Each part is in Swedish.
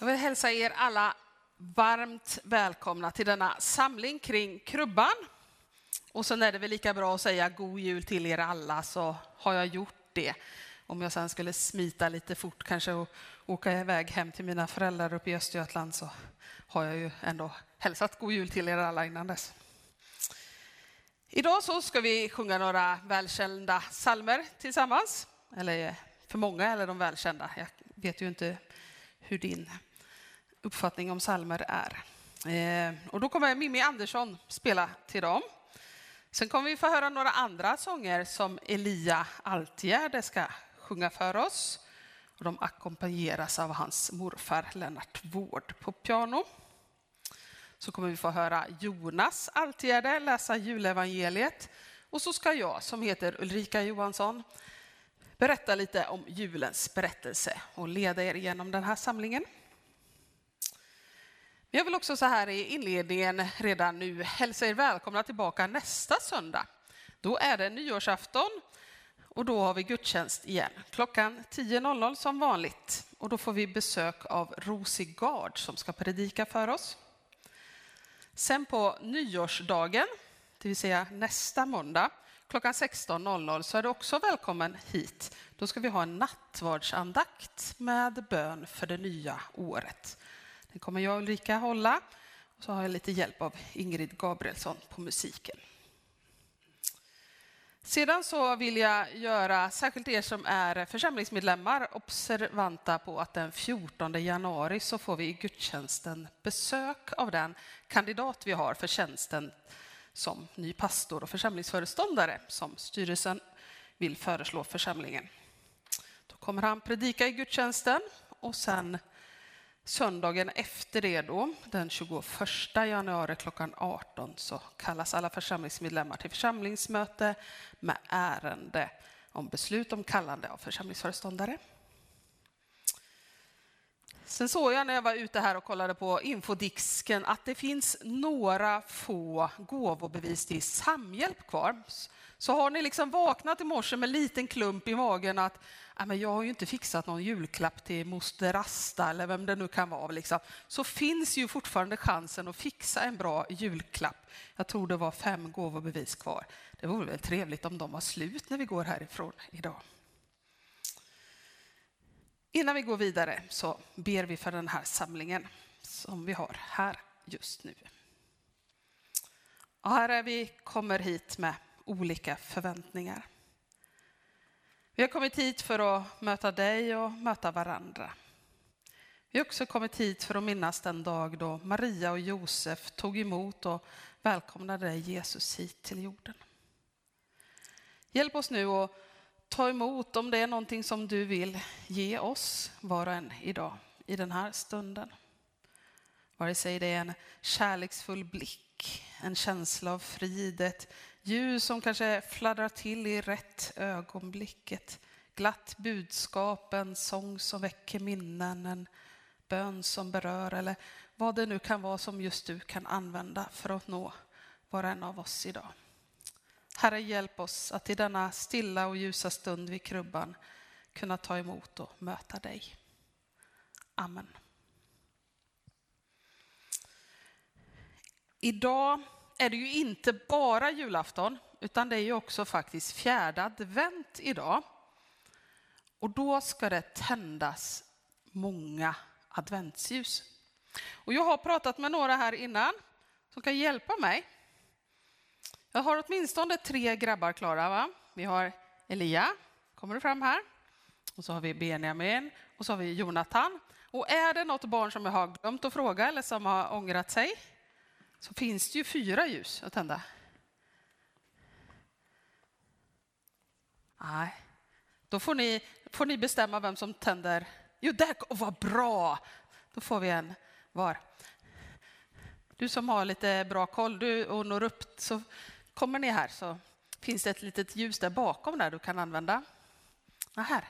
Jag vill hälsa er alla varmt välkomna till denna samling kring krubban. Och sen är det väl lika bra att säga god jul till er alla så har jag gjort det. Om jag sen skulle smita lite fort kanske och åka iväg hem till mina föräldrar uppe i Östergötland så har jag ju ändå hälsat god jul till er alla innan dess. Idag så ska vi sjunga några välkända salmer tillsammans. Eller för många är de välkända. Jag vet ju inte hur din uppfattning om salmer är. Eh, och då kommer Mimmi Andersson spela till dem. Sen kommer vi få höra några andra sånger som Elia Altgärde ska sjunga för oss. Och de ackompanjeras av hans morfar Lennart Wård på piano. Så kommer vi få höra Jonas Altgärde läsa julevangeliet. Och så ska jag, som heter Ulrika Johansson, berätta lite om julens berättelse och leda er genom den här samlingen. Jag vill också så här i inledningen redan nu hälsa er välkomna tillbaka nästa söndag. Då är det nyårsafton och då har vi gudstjänst igen. Klockan 10.00 som vanligt. Och då får vi besök av Rosie Gard som ska predika för oss. Sen på nyårsdagen, det vill säga nästa måndag, klockan 16.00 så är du också välkommen hit. Då ska vi ha en nattvardsandakt med bön för det nya året. Den kommer jag och Ulrika hålla. Och så har jag lite hjälp av Ingrid Gabrielsson på musiken. Sedan så vill jag göra särskilt er som är församlingsmedlemmar observanta på att den 14 januari så får vi i gudstjänsten besök av den kandidat vi har för tjänsten som ny pastor och församlingsföreståndare som styrelsen vill föreslå församlingen. Då kommer han predika i gudstjänsten och sen Söndagen efter det då, den 21 januari klockan 18 så kallas alla församlingsmedlemmar till församlingsmöte med ärende om beslut om kallande av församlingsföreståndare. Sen såg jag när jag var ute här och kollade på infodisken att det finns några få gåvobevis till Samhjälp kvar. Så har ni liksom vaknat i morse med en liten klump i magen att Äh, jag har ju inte fixat någon julklapp till moster Asta eller vem det nu kan vara, liksom. så finns ju fortfarande chansen att fixa en bra julklapp. Jag tror det var fem gåvobevis kvar. Det vore väl trevligt om de var slut när vi går härifrån idag. Innan vi går vidare så ber vi för den här samlingen som vi har här just nu. Och Herre, vi kommer hit med olika förväntningar. Vi har kommit hit för att möta dig och möta varandra. Vi har också kommit hit för att minnas den dag då Maria och Josef tog emot och välkomnade dig Jesus hit till jorden. Hjälp oss nu att ta emot om det är någonting som du vill ge oss var och en idag i den här stunden. Vare sig det är en kärleksfull blick, en känsla av frid, ett ljus som kanske fladdrar till i rätt ögonblick, ett glatt budskap, en sång som väcker minnen, en bön som berör eller vad det nu kan vara som just du kan använda för att nå var och en av oss idag. Herre, hjälp oss att i denna stilla och ljusa stund vid krubban kunna ta emot och möta dig. Amen. Idag är det ju inte bara julafton, utan det är ju också faktiskt fjärde advent idag. Och då ska det tändas många adventsljus. Och jag har pratat med några här innan som kan hjälpa mig jag har åtminstone tre grabbar klara. Va? Vi har Elia, kommer du fram här? Och så har vi Benjamin och så har vi Jonathan. Och är det något barn som jag har glömt att fråga eller som har ångrat sig så finns det ju fyra ljus att tända. Nej, då får ni, får ni bestämma vem som tänder. Jo, där, oh, vad bra! Då får vi en var. Du som har lite bra koll du, och når upp, så Kommer ni här så finns det ett litet ljus där bakom där du kan använda. Ja, här.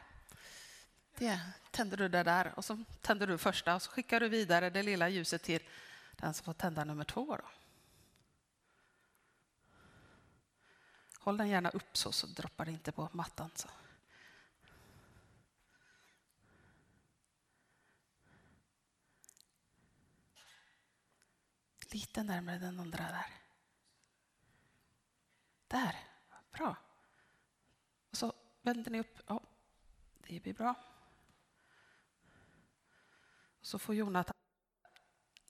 Det tänder du det där och så tänder du första och så skickar du vidare det lilla ljuset till den som får tända nummer två. Då. Håll den gärna upp så, så droppar det inte på mattan. Så. Lite närmare den andra där. Där, bra. Och så vänder ni upp. Ja, det blir bra. Och så får Jonathan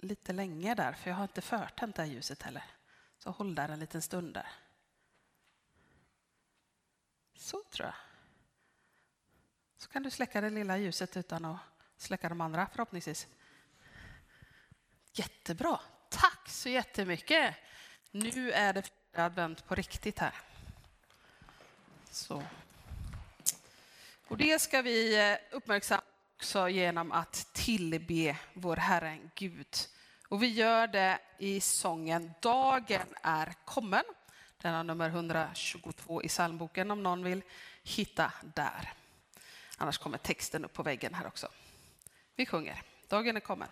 lite länge där, för jag har inte förtänt det här ljuset heller. Så håll där en liten stund där. Så tror jag. Så kan du släcka det lilla ljuset utan att släcka de andra förhoppningsvis. Jättebra. Tack så jättemycket. Nu är det advent på riktigt här. Så. Och det ska vi eh, uppmärksamma också genom att tillbe vår Herre Gud. Och vi gör det i sången Dagen är kommen. Den har nummer 122 i psalmboken om någon vill hitta där. Annars kommer texten upp på väggen här också. Vi sjunger Dagen är kommen.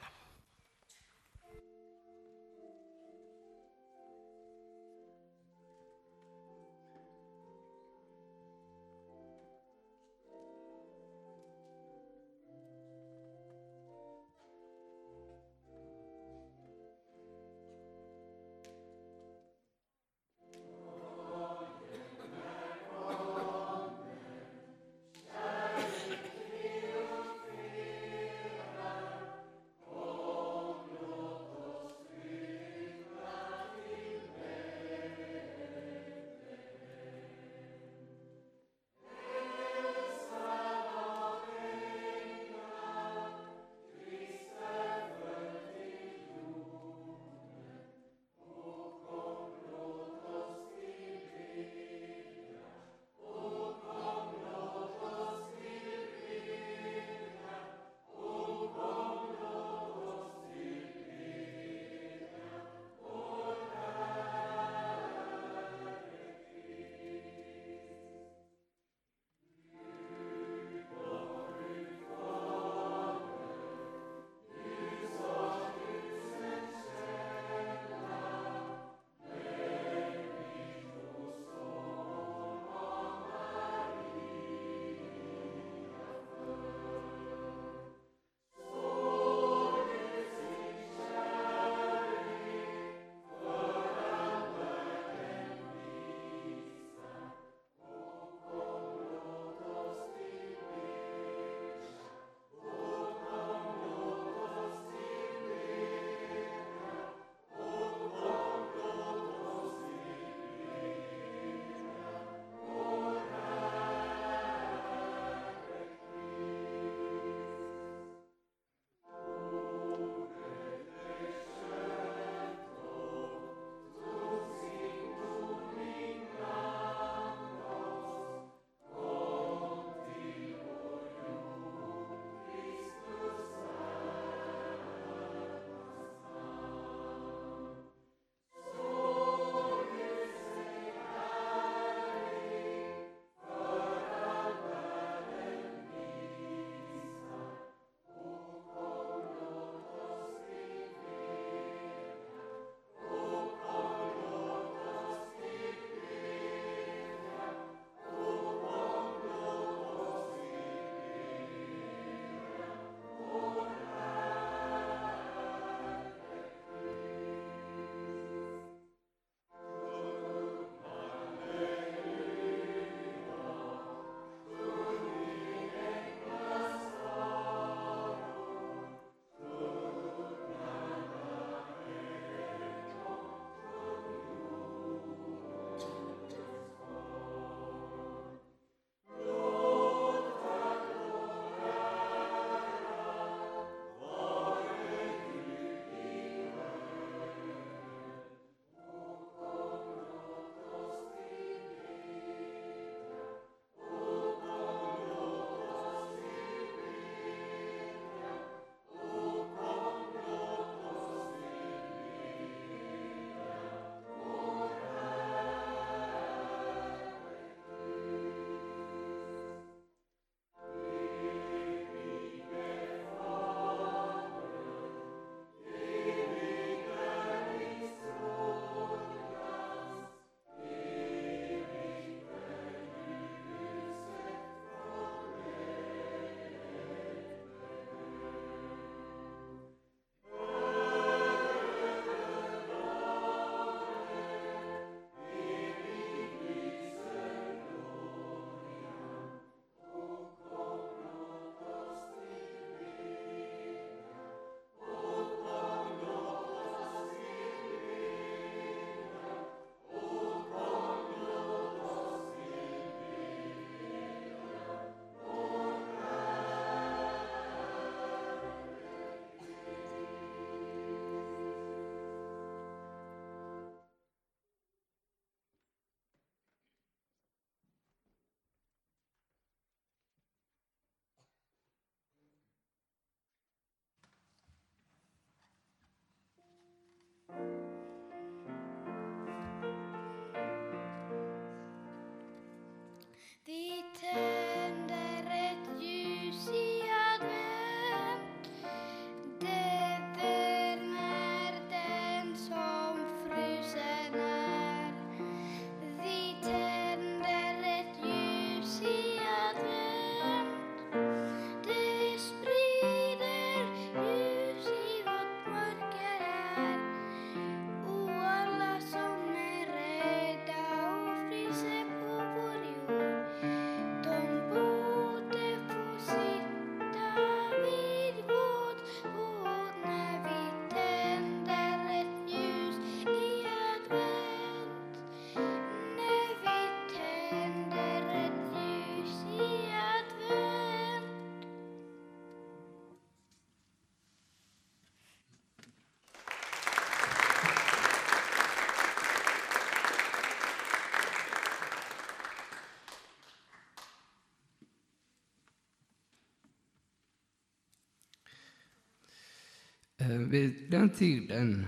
Vid den tiden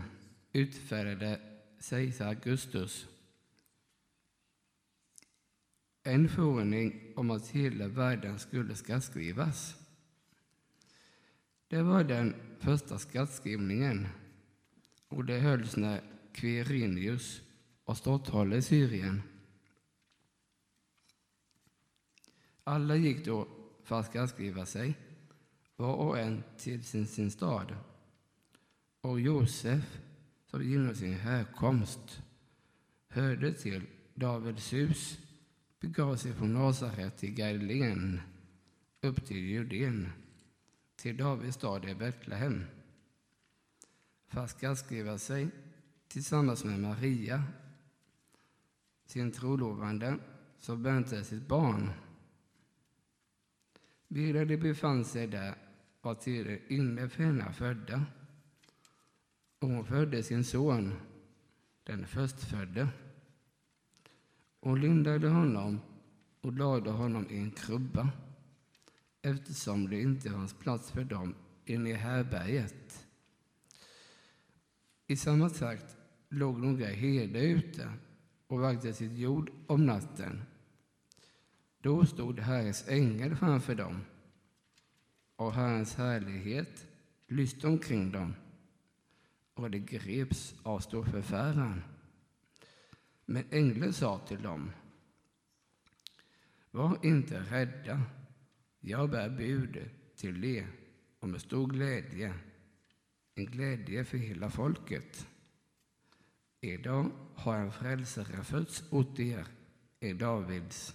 utfärdade kejsar Augustus en förordning om att hela världen skulle skattskrivas. Det var den första skattskrivningen och det hölls när Quirinius var ståthållare i Syrien. Alla gick då för att skattskriva sig, var och en till sin, sin stad. Och Josef, som genom sin härkomst hörde till Davids hus, begav sig från Nasaret till Galileen upp till Judeen, till Davids stad i Betlehem, för att skattskriva sig tillsammans med Maria, sin trolovande, som väntade sitt barn. Medan de befann sig där var tiden inne för henne födda och hon födde sin son, den förstfödde. Hon lindade honom och lade honom i en krubba eftersom det inte fanns plats för dem inne i härberget. I samma takt låg några herdar ute och vaktade sitt jord om natten. Då stod Herrens ängel framför dem och Herrens härlighet lyste omkring dem och de greps av stor förfäran. Men ängeln sa till dem Var inte rädda, jag bär bud till er om en stor glädje, en glädje för hela folket. Idag har en frälsare fötts åt er i Davids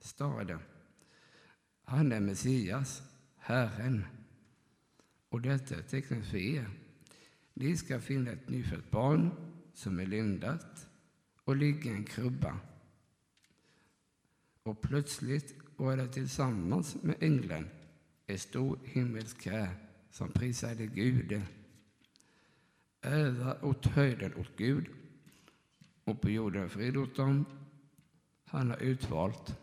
stad. Han är Messias, Herren. Och detta är tecknet för er. Ni ska finna ett nyfött barn som är lindat och ligga i en krubba. Och plötsligt var det tillsammans med ängeln en stor himmelsk här som prisade Gud. Ära åt höjden åt Gud och på jorden frid åt dem han har utvalt.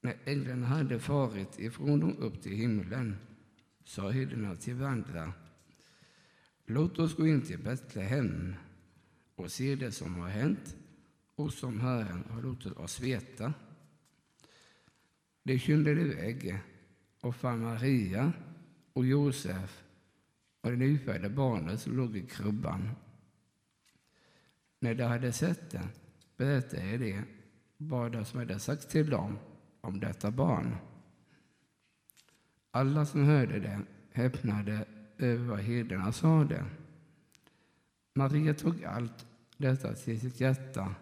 När änglarna hade farit ifrån dem upp till himlen sa hyddorna till varandra Låt oss gå in till Betlehem och se det som har hänt och som Herren har låtit oss veta. De skyndade iväg och fann Maria och Josef och det nyfödda barnet som låg i krubban. När de hade sett det berättade de vad som hade sagt till dem om detta barn. Alla som hörde det häpnade över vad herdarna sade. Maria tog allt detta till sitt hjärta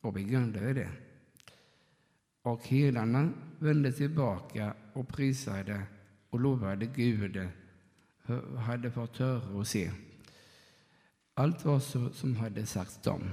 och begrundade det. Och herdarna vände tillbaka och prisade och lovade Gud hade fått höra och se. Allt var så som hade sagts dem.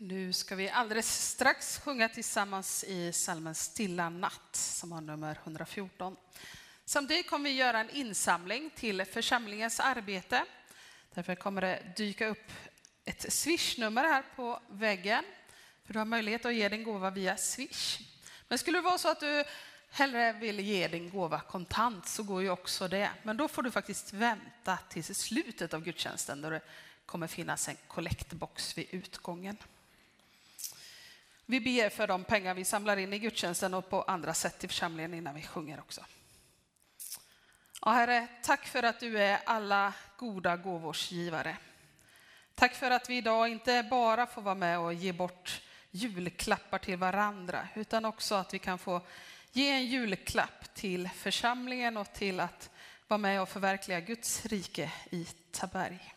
Nu ska vi alldeles strax sjunga tillsammans i salmen Stilla natt som har nummer 114. Samtidigt kommer vi göra en insamling till församlingens arbete. Därför kommer det dyka upp ett swishnummer här på väggen. För du har möjlighet att ge din gåva via swish. Men skulle det vara så att du hellre vill ge din gåva kontant så går ju också det. Men då får du faktiskt vänta till slutet av gudstjänsten då det kommer finnas en kollektbox vid utgången. Vi ber för de pengar vi samlar in i gudstjänsten och på andra sätt i församlingen innan vi sjunger också. Ja, herre, tack för att du är alla goda gåvors givare. Tack för att vi idag inte bara får vara med och ge bort julklappar till varandra, utan också att vi kan få ge en julklapp till församlingen och till att vara med och förverkliga Guds rike i Taberg.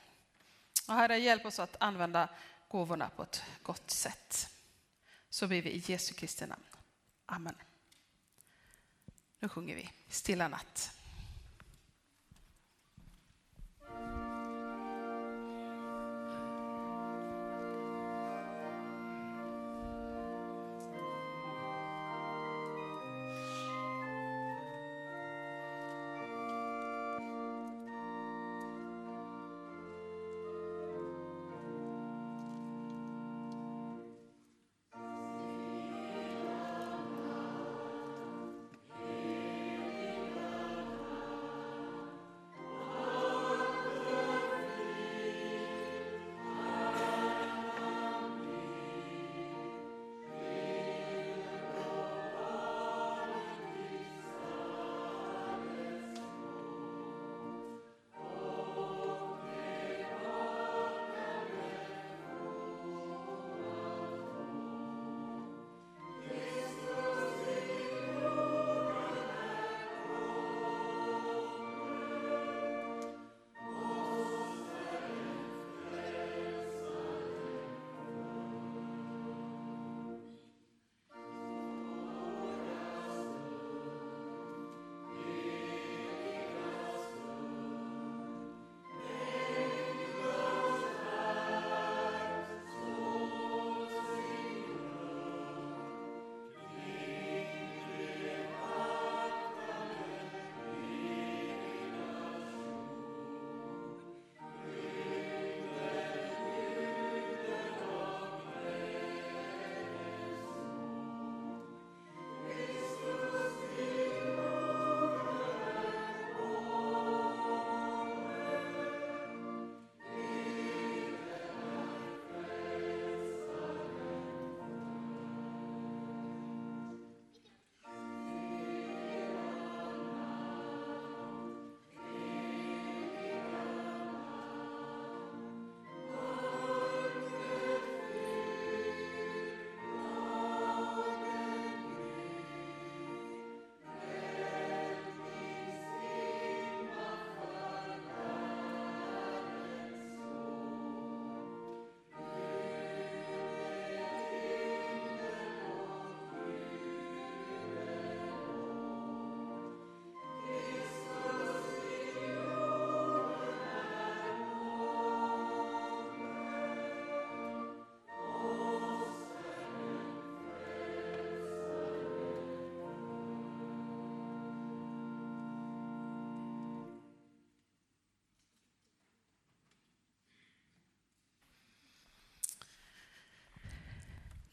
Och herre, hjälp oss att använda gåvorna på ett gott sätt. Så ber vi i Jesu Kristi namn. Amen. Nu sjunger vi Stilla natt.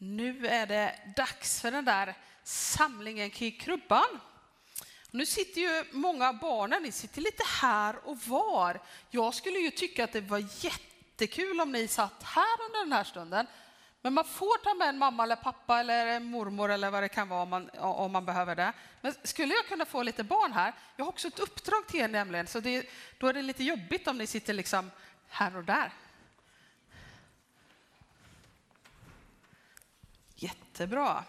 Nu är det dags för den där samlingen kring krubban. Nu sitter ju många av barnen, ni sitter lite här och var. Jag skulle ju tycka att det var jättekul om ni satt här under den här stunden. Men man får ta med en mamma eller pappa eller en mormor eller vad det kan vara om man, om man behöver det. Men skulle jag kunna få lite barn här? Jag har också ett uppdrag till er nämligen, så det, då är det lite jobbigt om ni sitter liksom här och där. Jättebra.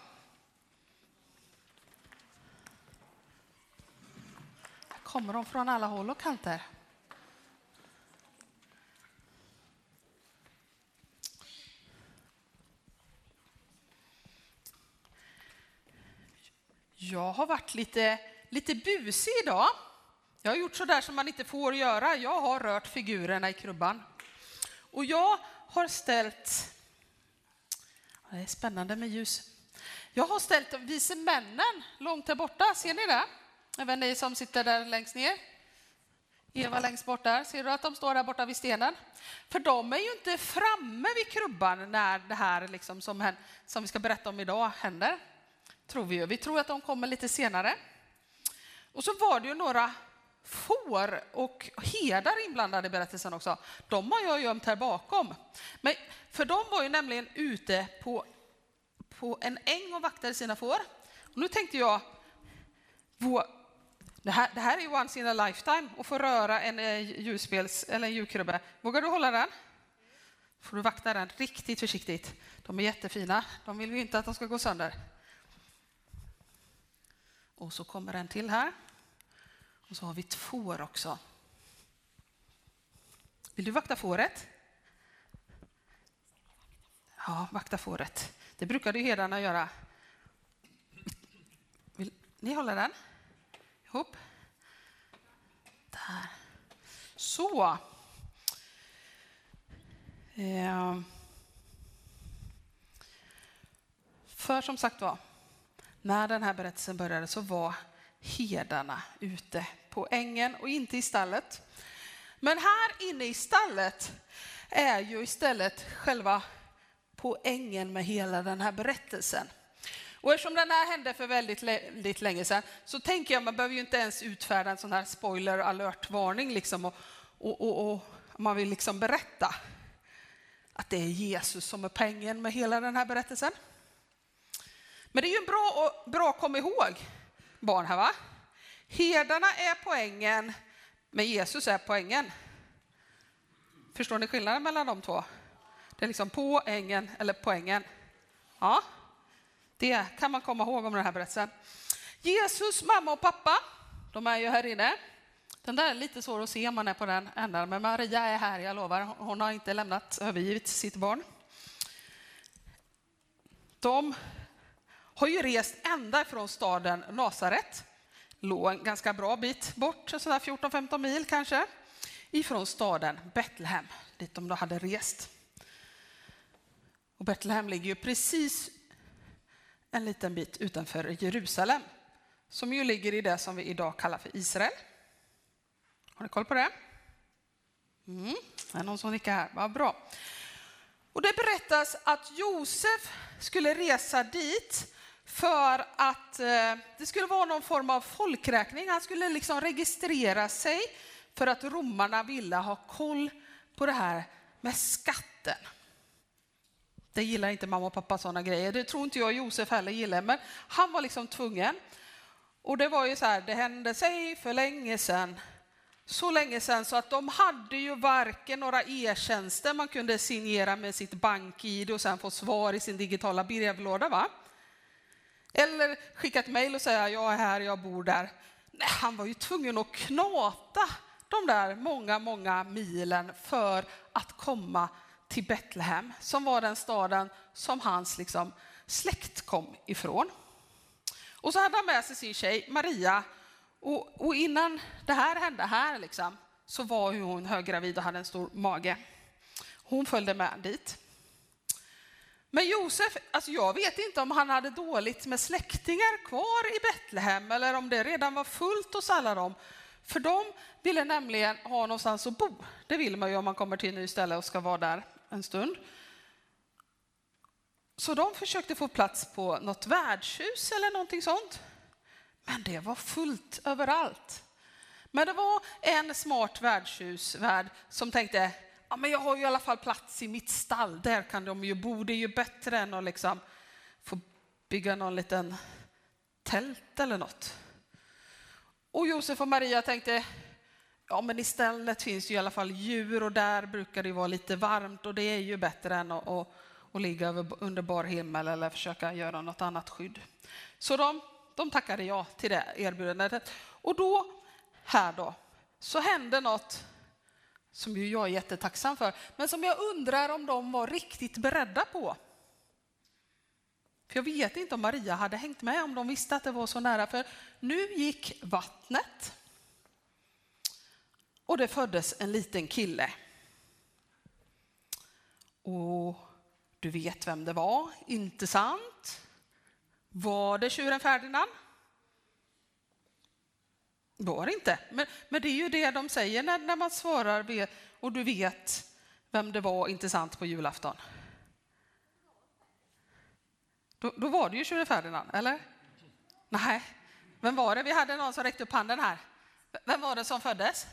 Här kommer de från alla håll och kanter. Jag har varit lite, lite busig idag. Jag har gjort så där som man inte får göra. Jag har rört figurerna i krubban. Och jag har ställt... Det är spännande med ljus. Jag har ställt vise männen långt där borta. Ser ni det? Även ni som sitter där längst ner. Eva längst bort där. Ser du att de står där borta vid stenen? För de är ju inte framme vid krubban när det här liksom som, som vi ska berätta om idag händer tror vi ju. Vi tror att de kommer lite senare. Och så var det ju några får och herdar inblandade i berättelsen också. De har jag gömt här bakom. Men, för de var ju nämligen ute på, på en äng och vaktade sina får. Och nu tänkte jag, det här, det här är ju once in a lifetime att få röra en eh, ljusspels eller en julkrubbe. Vågar du hålla den? får du vakta den riktigt försiktigt. De är jättefina. De vill vi inte att de ska gå sönder. Och så kommer en till här. Och så har vi ett får också. Vill du vakta fåret? Ja, vakta fåret. Det brukade ju herdarna göra. Vill ni hålla den? Ihop. Där. Så. Ehm. För som sagt var, när den här berättelsen började så var herdarna ute på ängen och inte i stallet. Men här inne i stallet är ju istället själva poängen med hela den här berättelsen. Och eftersom den här hände för väldigt, väldigt länge sedan så tänker jag man behöver ju inte ens utfärda en sån här spoiler alert-varning liksom och, och, och, och, man vill liksom berätta att det är Jesus som är poängen med hela den här berättelsen. Men det är ju bra, bra att komma ihåg, barn här va? Herdarna är poängen, men Jesus är poängen. Förstår ni skillnaden mellan de två? Det är liksom poängen eller poängen. Ja, det kan man komma ihåg om den här berättelsen. Jesus mamma och pappa, de är ju här inne. Den där är lite svår att se om man är på den änden, men Maria är här, jag lovar. Hon har inte lämnat, övergivit sitt barn. De har ju rest ända från staden Nasaret, låg en ganska bra bit bort, 14-15 mil kanske, ifrån staden Betlehem, dit de då hade rest. Och Betlehem ligger ju precis en liten bit utanför Jerusalem, som ju ligger i det som vi idag kallar för Israel. Har ni koll på det? Mm. Det är någon som nickar här, vad bra. Och det berättas att Josef skulle resa dit för att eh, det skulle vara någon form av folkräkning. Han skulle liksom registrera sig för att romarna ville ha koll på det här med skatten. Det gillar inte mamma och pappa sådana grejer. Det tror inte jag Josef heller gillar, men han var liksom tvungen. Och det var ju så här, det hände sig för länge sedan. Så länge sedan så att de hade ju varken några e-tjänster man kunde signera med sitt bank-id och sen få svar i sin digitala brevlåda. Va? Eller skicka ett mejl och säga jag är här, jag bor där. Nej, han var ju tvungen att knata de där många, många milen för att komma till Betlehem, som var den staden som hans liksom, släkt kom ifrån. Och så hade han med sig sin tjej Maria. Och, och innan det här hände här liksom, så var hon höggravid och hade en stor mage. Hon följde med dit. Men Josef, alltså jag vet inte om han hade dåligt med släktingar kvar i Betlehem eller om det redan var fullt hos alla dem. För de ville nämligen ha någonstans att bo. Det vill man ju om man kommer till ett nytt ställe och ska vara där en stund. Så de försökte få plats på något värdshus eller någonting sånt. Men det var fullt överallt. Men det var en smart värdshusvärd som tänkte, ja, men jag har ju i alla fall plats i mitt stall, där kan de ju bo, det är ju bättre än att liksom få bygga någon liten tält eller något. Och Josef och Maria tänkte, ja men i stället finns ju i alla fall djur och där brukar det vara lite varmt och det är ju bättre än att, att, att ligga under bar himmel eller försöka göra något annat skydd. Så de, de tackade ja till det erbjudandet. Och då, här då, så hände något som ju jag är jättetacksam för, men som jag undrar om de var riktigt beredda på. För jag vet inte om Maria hade hängt med om de visste att det var så nära, för nu gick vattnet och det föddes en liten kille. Och du vet vem det var, inte sant? Var det tjuren Ferdinand? Var det inte. Men, men det är ju det de säger när, när man svarar och du vet vem det var, inte sant, på julafton. Då, då var det ju tjuren Ferdinand, eller? Nej, vem var det? Vi hade någon som räckte upp handen här. Vem var det som föddes?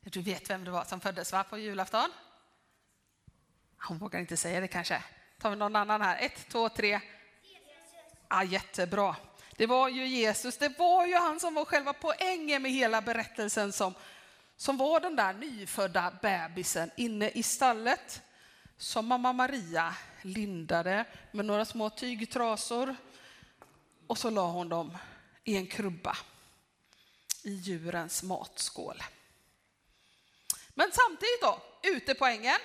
Du vet vem det var som föddes va, på julafton? Hon vågar inte säga det kanske. Tar vi någon annan här? Ett, två, tre. Ja, jättebra. Det var ju Jesus, det var ju han som var själva poängen med hela berättelsen som, som var den där nyfödda bebisen inne i stallet som mamma Maria lindade med några små tygtrasor och så la hon dem i en krubba i djurens matskål. Men samtidigt då, ute på ängen,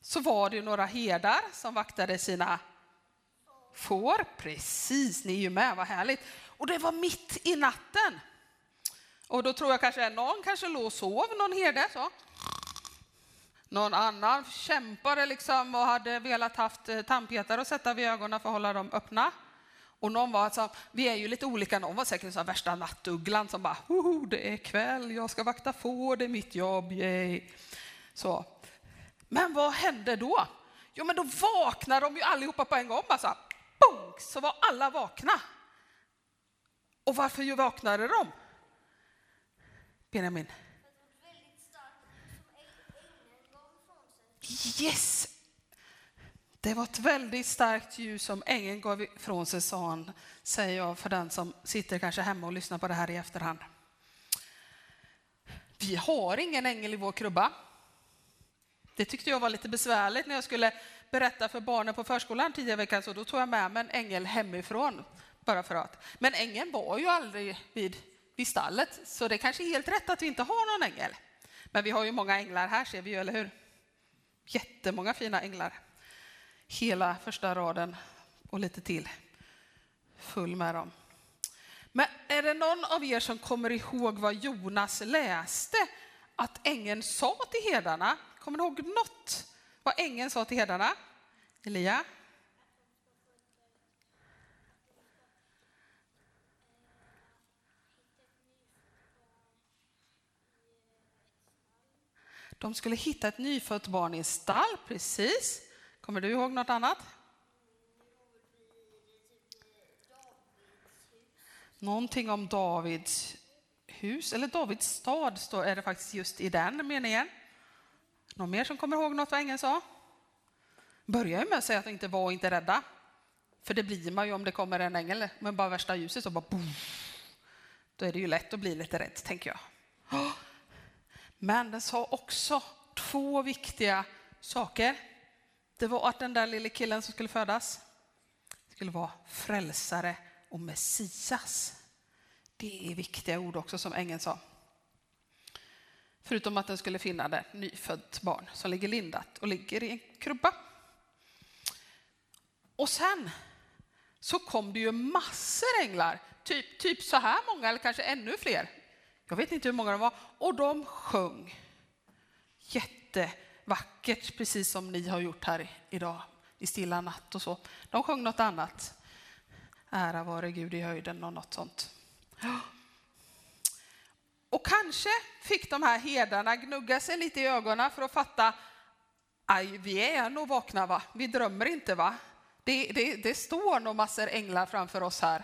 så var det några herdar som vaktade sina får. Precis, ni är ju med, vad härligt. Och det var mitt i natten. Och då tror jag kanske någon kanske låg och sov, någon herde. Så. Någon annan kämpade liksom och hade velat haft eh, tandpetare att sätta vid ögonen för att hålla dem öppna. Och någon var alltså, vi är ju lite olika, någon var säkert så värsta nattugglan som bara, det är kväll, jag ska vakta får, det är mitt jobb, yay. Så. Men vad hände då? Jo, men då vaknade de ju allihopa på en gång. Alltså. Bonk, så var alla vakna. Och varför vaknade de? Benjamin? Yes! Det var ett väldigt starkt ljus som ängeln gav ifrån sig, sa han, säger jag för den som sitter kanske hemma och lyssnar på det här i efterhand. Vi har ingen ängel i vår krubba. Det tyckte jag var lite besvärligt när jag skulle berätta för barnen på förskolan tidigare veckan, så då tog jag med mig en ängel hemifrån. Bara för att. Men ängeln var ju aldrig vid, vid stallet, så det kanske är helt rätt att vi inte har någon ängel. Men vi har ju många änglar här ser vi ju, eller hur? Jättemånga fina änglar. Hela första raden och lite till. Full med dem. Men är det någon av er som kommer ihåg vad Jonas läste att ängeln sa till herdarna? Kommer ni ihåg något vad ängeln sa till herdarna? Elia? De skulle hitta ett nyfött barn i en stall, precis. Kommer du ihåg något annat? Någonting om Davids hus, eller Davids stad är det faktiskt just i den meningen. Någon mer som kommer ihåg något vad ängeln sa? Börjar ju med att säga att de inte var och inte rädda. För det blir man ju om det kommer en ängel med bara värsta ljuset så bara boom. Då är det ju lätt att bli lite rädd, tänker jag. Men den sa också två viktiga saker. Det var att den där lille killen som skulle födas skulle vara frälsare och Messias. Det är viktiga ord också som ängeln sa. Förutom att den skulle finna det nyfött barn som ligger lindat och ligger i en krubba. Och sen så kom det ju massor änglar, typ, typ så här många eller kanske ännu fler. Jag vet inte hur många de var. Och de sjöng jättevackert, precis som ni har gjort här idag i Stilla natt och så. De sjöng något annat. Ära vare Gud i höjden och något sånt. Och kanske fick de här herdarna gnugga sig lite i ögonen för att fatta, aj, vi är nog vakna va, vi drömmer inte va. Det, det, det står nog massor änglar framför oss här.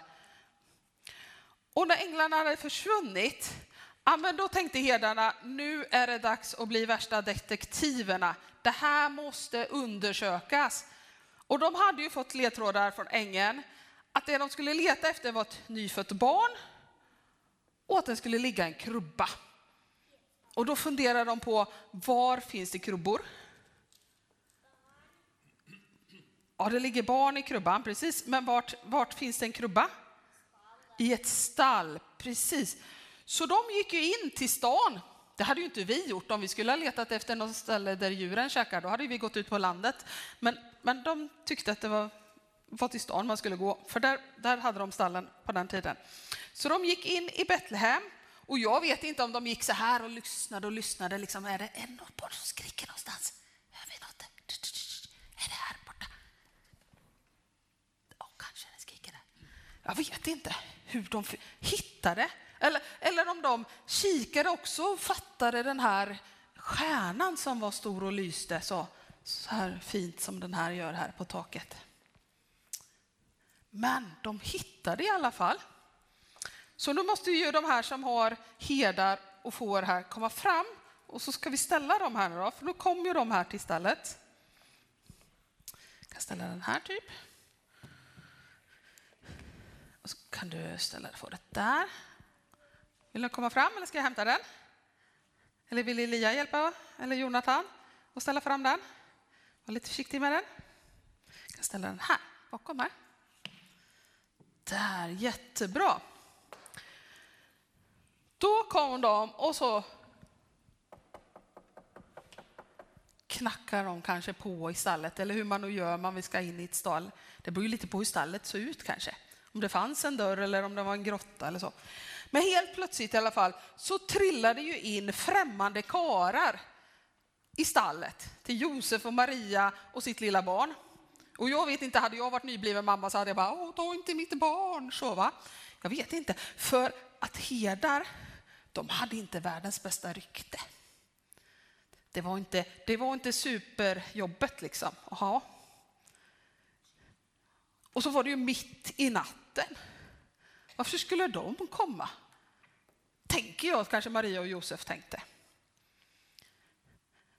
Och när änglarna hade försvunnit, ja, men då tänkte herdarna, nu är det dags att bli värsta detektiverna. Det här måste undersökas. Och de hade ju fått ledtrådar från ängeln att det de skulle leta efter var ett nyfött barn och att den skulle ligga en krubba. Och då funderar de på var finns det krubbor? Ja, det ligger barn i krubban, precis. Men vart, vart finns det en krubba? I ett stall, precis. Så de gick ju in till stan. Det hade ju inte vi gjort om vi skulle ha letat efter något ställe där djuren käkar. Då hade vi gått ut på landet. Men, men de tyckte att det var, var till stan man skulle gå, för där, där hade de stallen på den tiden. Så de gick in i Betlehem och jag vet inte om de gick så här och lyssnade och lyssnade. Liksom, är det en barn som skriker någonstans? Hör vi något? Är det här borta? Ja, kanske den skriker där. Jag vet inte hur de hittade eller, eller om de kikade också och fattade den här stjärnan som var stor och lyste så, så här fint som den här gör här på taket. Men de hittade i alla fall. Så nu måste ju de här som har herdar och får här komma fram och så ska vi ställa dem här nu då, för då kommer ju de här till stället. Jag kan ställa den här typ. Och så kan du ställa fåret där. Vill du komma fram eller ska jag hämta den? Eller vill Elia hjälpa, eller Jonathan, och ställa fram den? Var lite försiktig med den. Jag kan ställa den här, bakom här. Där, jättebra. Då kom de och så knackar de kanske på i stallet, eller hur man nu gör man vi ska in i ett stall. Det beror ju lite på hur stallet såg ut kanske. Om det fanns en dörr eller om det var en grotta eller så. Men helt plötsligt i alla fall så trillade ju in främmande karar i stallet till Josef och Maria och sitt lilla barn. Och jag vet inte, hade jag varit nybliven mamma så hade jag bara, Åh, ta inte mitt barn. Så, va? Jag vet inte, för att herdar, de hade inte världens bästa rykte. Det var inte, det var inte superjobbet liksom. Aha. Och så var det ju mitt i natten. Varför skulle de komma? Tänker jag att kanske Maria och Josef tänkte.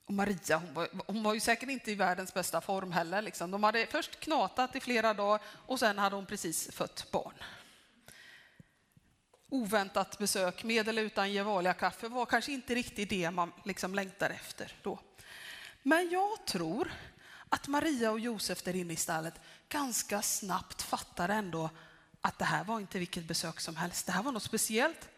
Och Maria hon var, hon var ju säkert inte i världens bästa form heller. Liksom. De hade först knatat i flera dagar och sen hade hon precis fött barn. Oväntat besök med eller utan Gevalia-kaffe var kanske inte riktigt det man liksom längtar efter då. Men jag tror att Maria och Josef där inne i stallet ganska snabbt fattar ändå att det här var inte vilket besök som helst. Det här var något speciellt.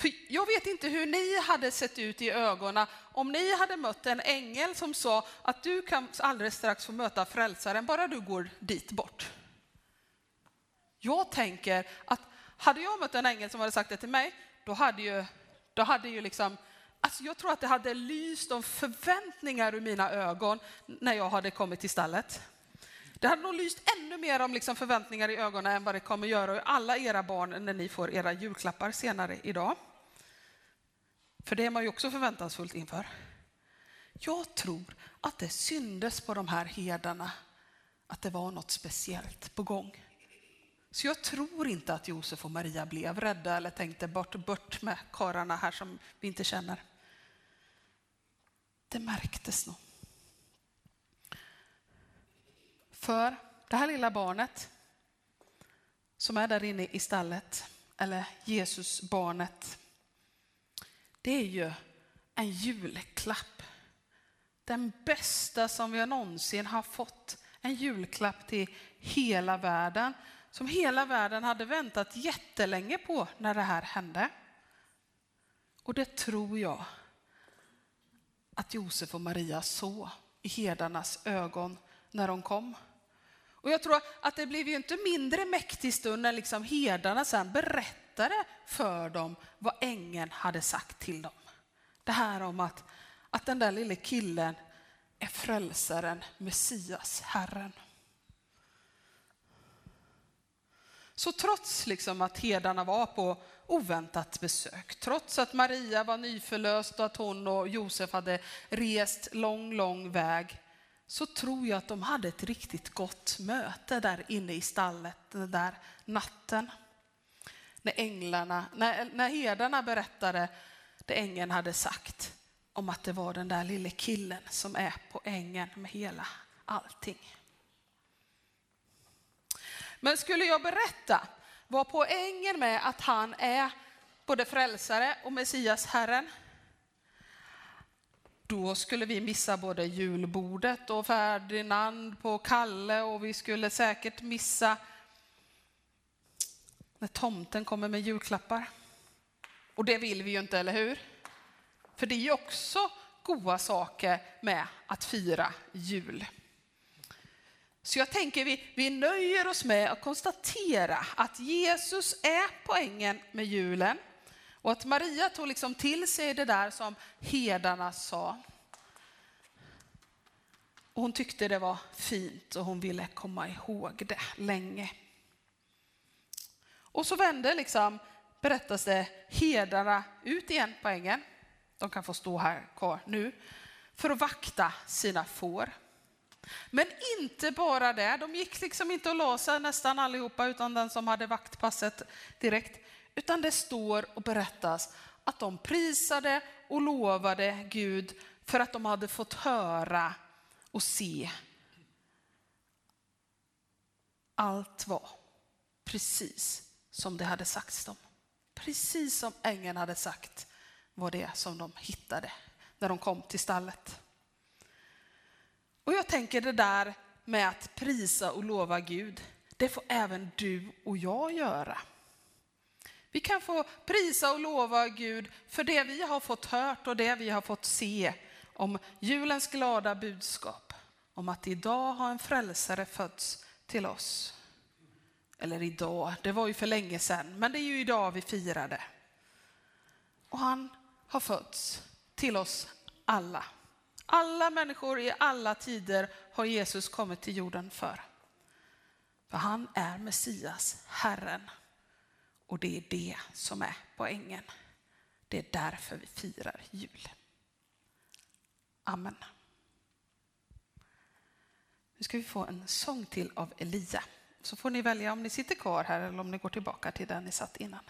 För jag vet inte hur ni hade sett ut i ögonen om ni hade mött en ängel som sa att du kan alldeles strax få möta frälsaren bara du går dit bort. Jag tänker att hade jag mött en ängel som hade sagt det till mig, då hade ju, då hade ju liksom, alltså jag tror att det hade lyst om förväntningar ur mina ögon när jag hade kommit till stallet. Det hade nog lyst ännu mer om liksom förväntningar i ögonen än vad det kommer göra i alla era barn när ni får era julklappar senare idag. För det är man ju också förväntansfullt inför. Jag tror att det syndes på de här herdarna att det var något speciellt på gång. Så jag tror inte att Josef och Maria blev rädda eller tänkte bort, bort med kararna här som vi inte känner. Det märktes nog. För det här lilla barnet som är där inne i stallet, eller Jesusbarnet, det är ju en julklapp. Den bästa som vi någonsin har fått. En julklapp till hela världen, som hela världen hade väntat jättelänge på när det här hände. Och det tror jag att Josef och Maria såg i herdarnas ögon när de kom. Och jag tror att det blev ju inte mindre mäktig stund när liksom herdarna sen berättade för dem vad ängeln hade sagt till dem. Det här om att, att den där lille killen är frälsaren, Messias, Herren. Så trots liksom att herdarna var på oväntat besök, trots att Maria var nyförlöst och att hon och Josef hade rest lång, lång väg, så tror jag att de hade ett riktigt gott möte där inne i stallet den där natten. När änglarna, när, när herdarna berättade det ängeln hade sagt om att det var den där lille killen som är på ängen med hela allting. Men skulle jag berätta vad poängen med att han är både frälsare och Messias Herren, då skulle vi missa både julbordet och Ferdinand på Kalle och vi skulle säkert missa när tomten kommer med julklappar. Och det vill vi ju inte, eller hur? För det är ju också goda saker med att fira jul. Så jag tänker vi, vi nöjer oss med att konstatera att Jesus är poängen med julen och att Maria tog liksom till sig det där som herdarna sa. Och hon tyckte det var fint och hon ville komma ihåg det länge. Och så vände liksom, berättas det, herdarna ut igen på ängen. De kan få stå här kvar nu för att vakta sina får. Men inte bara det, de gick liksom inte och la sig nästan allihopa utan den som hade vaktpasset direkt. Utan det står och berättas att de prisade och lovade Gud för att de hade fått höra och se. Allt var precis som det hade sagts dem. Precis som ängeln hade sagt var det som de hittade när de kom till stallet. Och jag tänker det där med att prisa och lova Gud, det får även du och jag göra. Vi kan få prisa och lova Gud för det vi har fått hört och det vi har fått se om julens glada budskap. Om att idag har en frälsare fötts till oss. Eller idag, det var ju för länge sedan, men det är ju idag vi firar det. Och han har fötts till oss alla. Alla människor i alla tider har Jesus kommit till jorden för. För han är Messias, Herren. Och det är det som är poängen. Det är därför vi firar jul. Amen. Nu ska vi få en sång till av Elia. Så får ni välja om ni sitter kvar här eller om ni går tillbaka till där ni satt innan.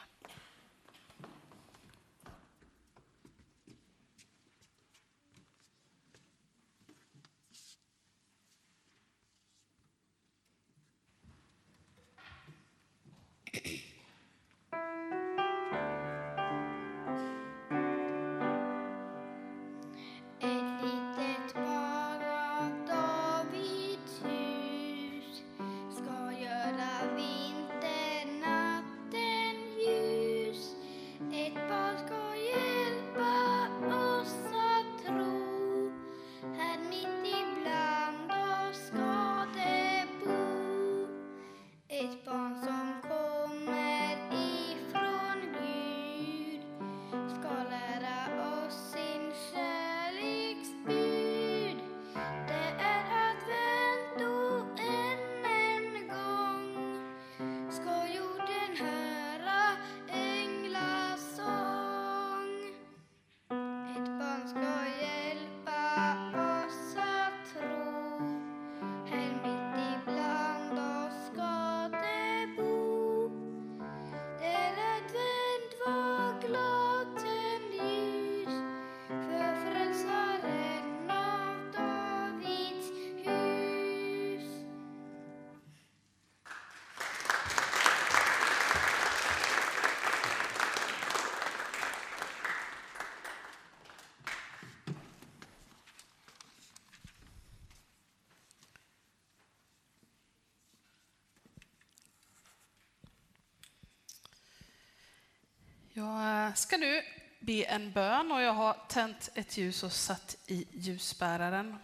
Ska nu be en bön och jag har tänt ett ljus och satt i ljusbäraren.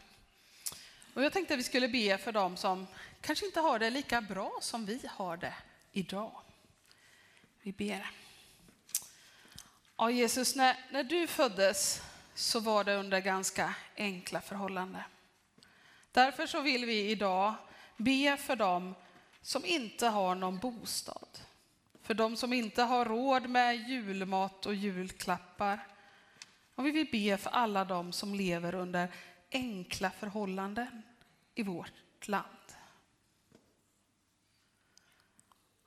Och jag tänkte att vi skulle be för dem som kanske inte har det lika bra som vi har det idag. Vi ber. Ja, Jesus, när, när du föddes så var det under ganska enkla förhållanden. Därför så vill vi idag be för dem som inte har någon bostad. För de som inte har råd med julmat och julklappar. Och vi vill be för alla de som lever under enkla förhållanden i vårt land.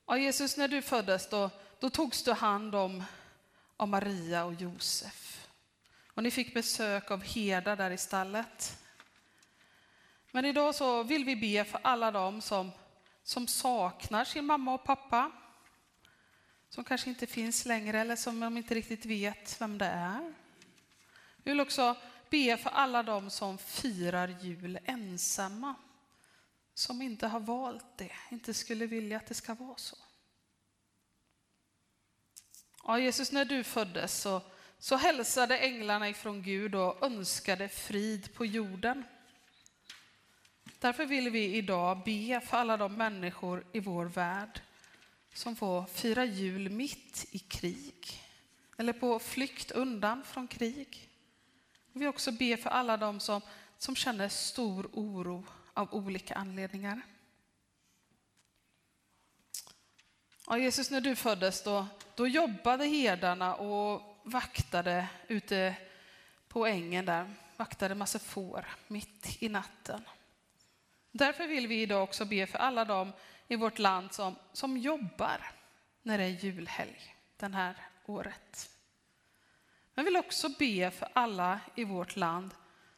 Ja, Jesus, när du föddes då, då togs du hand om av Maria och Josef. Och ni fick besök av herdar där i stallet. Men idag så vill vi be för alla dem som, som saknar sin mamma och pappa. Som kanske inte finns längre eller som de inte riktigt vet vem det är. Vi vill också be för alla dem som firar jul ensamma. Som inte har valt det, inte skulle vilja att det ska vara så. Ja, Jesus, när du föddes så, så hälsade änglarna ifrån Gud och önskade frid på jorden. Därför vill vi idag be för alla de människor i vår värld som får fira jul mitt i krig eller på flykt undan från krig. Vi vill också be för alla de som, som känner stor oro av olika anledningar. Ja, Jesus, när du föddes då, då jobbade herdarna och vaktade ute på ängen där, vaktade massa får mitt i natten. Därför vill vi idag också be för alla dem i vårt land som, som jobbar när det är julhelg det här året. Men vill också be för alla i vårt land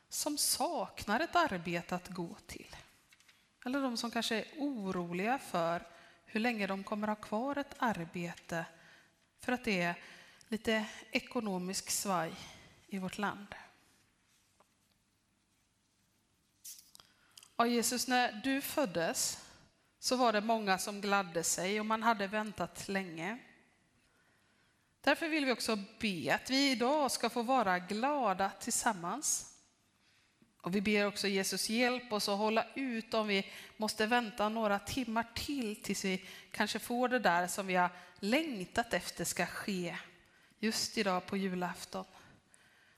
som saknar ett arbete att gå till. Eller de som kanske är oroliga för hur länge de kommer ha kvar ett arbete för att det är lite ekonomisk svaj i vårt land. Ja, Jesus, när du föddes så var det många som gladde sig och man hade väntat länge. Därför vill vi också be att vi idag ska få vara glada tillsammans. Och vi ber också Jesus hjälp oss att hålla ut om vi måste vänta några timmar till tills vi kanske får det där som vi har längtat efter ska ske just idag på julafton.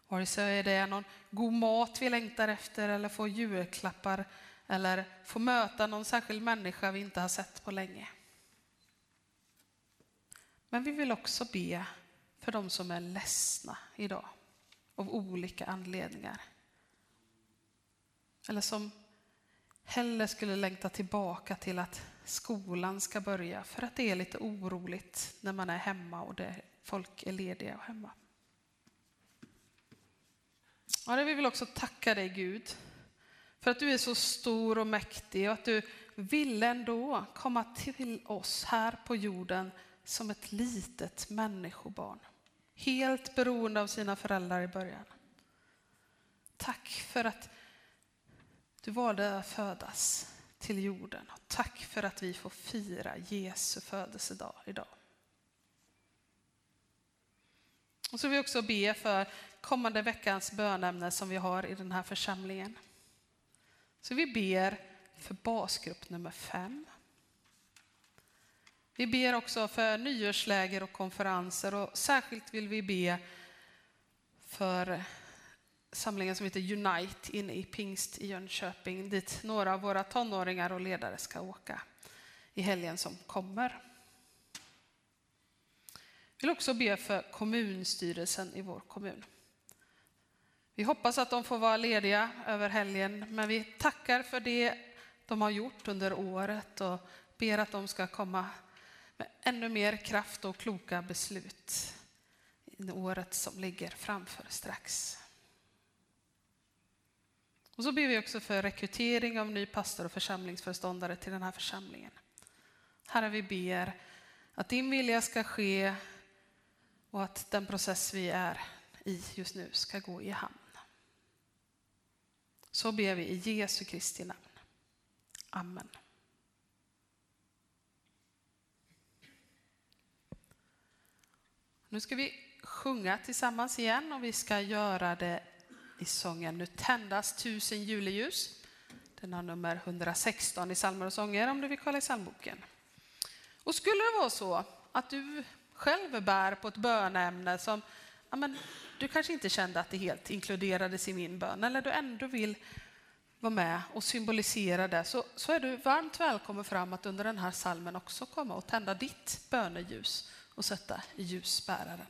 Vare sig det är någon god mat vi längtar efter eller får julklappar eller få möta någon särskild människa vi inte har sett på länge. Men vi vill också be för de som är ledsna idag av olika anledningar. Eller som hellre skulle längta tillbaka till att skolan ska börja för att det är lite oroligt när man är hemma och det, folk är lediga och hemma. Ja, vi vill också tacka dig Gud för att du är så stor och mäktig och att du vill ändå komma till oss här på jorden som ett litet människobarn. Helt beroende av sina föräldrar i början. Tack för att du valde att födas till jorden. Och tack för att vi får fira Jesu födelsedag idag. Och så vill vi också be för kommande veckans bönämne som vi har i den här församlingen. Så vi ber för basgrupp nummer fem. Vi ber också för nyårsläger och konferenser och särskilt vill vi be för samlingen som heter Unite inne i Pingst i Jönköping dit några av våra tonåringar och ledare ska åka i helgen som kommer. Jag vill också be för kommunstyrelsen i vår kommun. Vi hoppas att de får vara lediga över helgen, men vi tackar för det de har gjort under året och ber att de ska komma med ännu mer kraft och kloka beslut i året som ligger framför strax. Och så ber vi också för rekrytering av ny pastor och församlingsföreståndare till den här församlingen. Herre, vi ber att din vilja ska ske och att den process vi är i just nu ska gå i hamn. Så ber vi i Jesu Kristi namn. Amen. Nu ska vi sjunga tillsammans igen och vi ska göra det i sången Nu tändas tusen juleljus. Den har nummer 116 i psalmer och sånger om du vill kolla i psalmboken. Och skulle det vara så att du själv bär på ett bönämne som ja, men, du kanske inte kände att det helt inkluderades i min bön eller du ändå vill vara med och symbolisera det så, så är du varmt välkommen fram att under den här salmen också komma och tända ditt böneljus och sätta i ljusbäraren.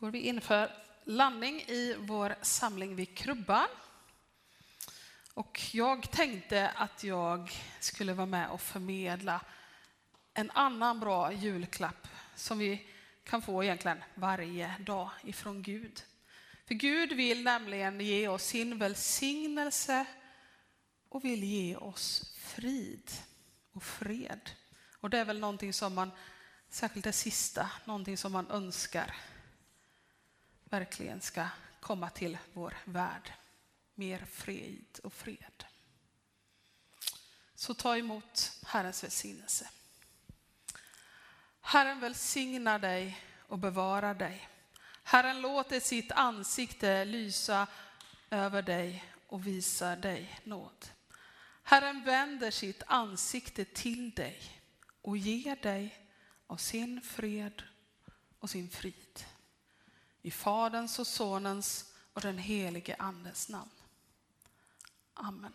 Går vi in för landning i vår samling vid krubban. Och jag tänkte att jag skulle vara med och förmedla en annan bra julklapp som vi kan få egentligen varje dag ifrån Gud. För Gud vill nämligen ge oss sin välsignelse och vill ge oss frid och fred. Och det är väl någonting som man Särskilt det sista, någonting som man önskar verkligen ska komma till vår värld. Mer fred och fred. Så ta emot Herrens välsignelse. Herren välsignar dig och bevarar dig. Herren låter sitt ansikte lysa över dig och visar dig nåd. Herren vänder sitt ansikte till dig och ger dig av sin fred och sin frid. I Faderns och Sonens och den helige Andens namn. Amen.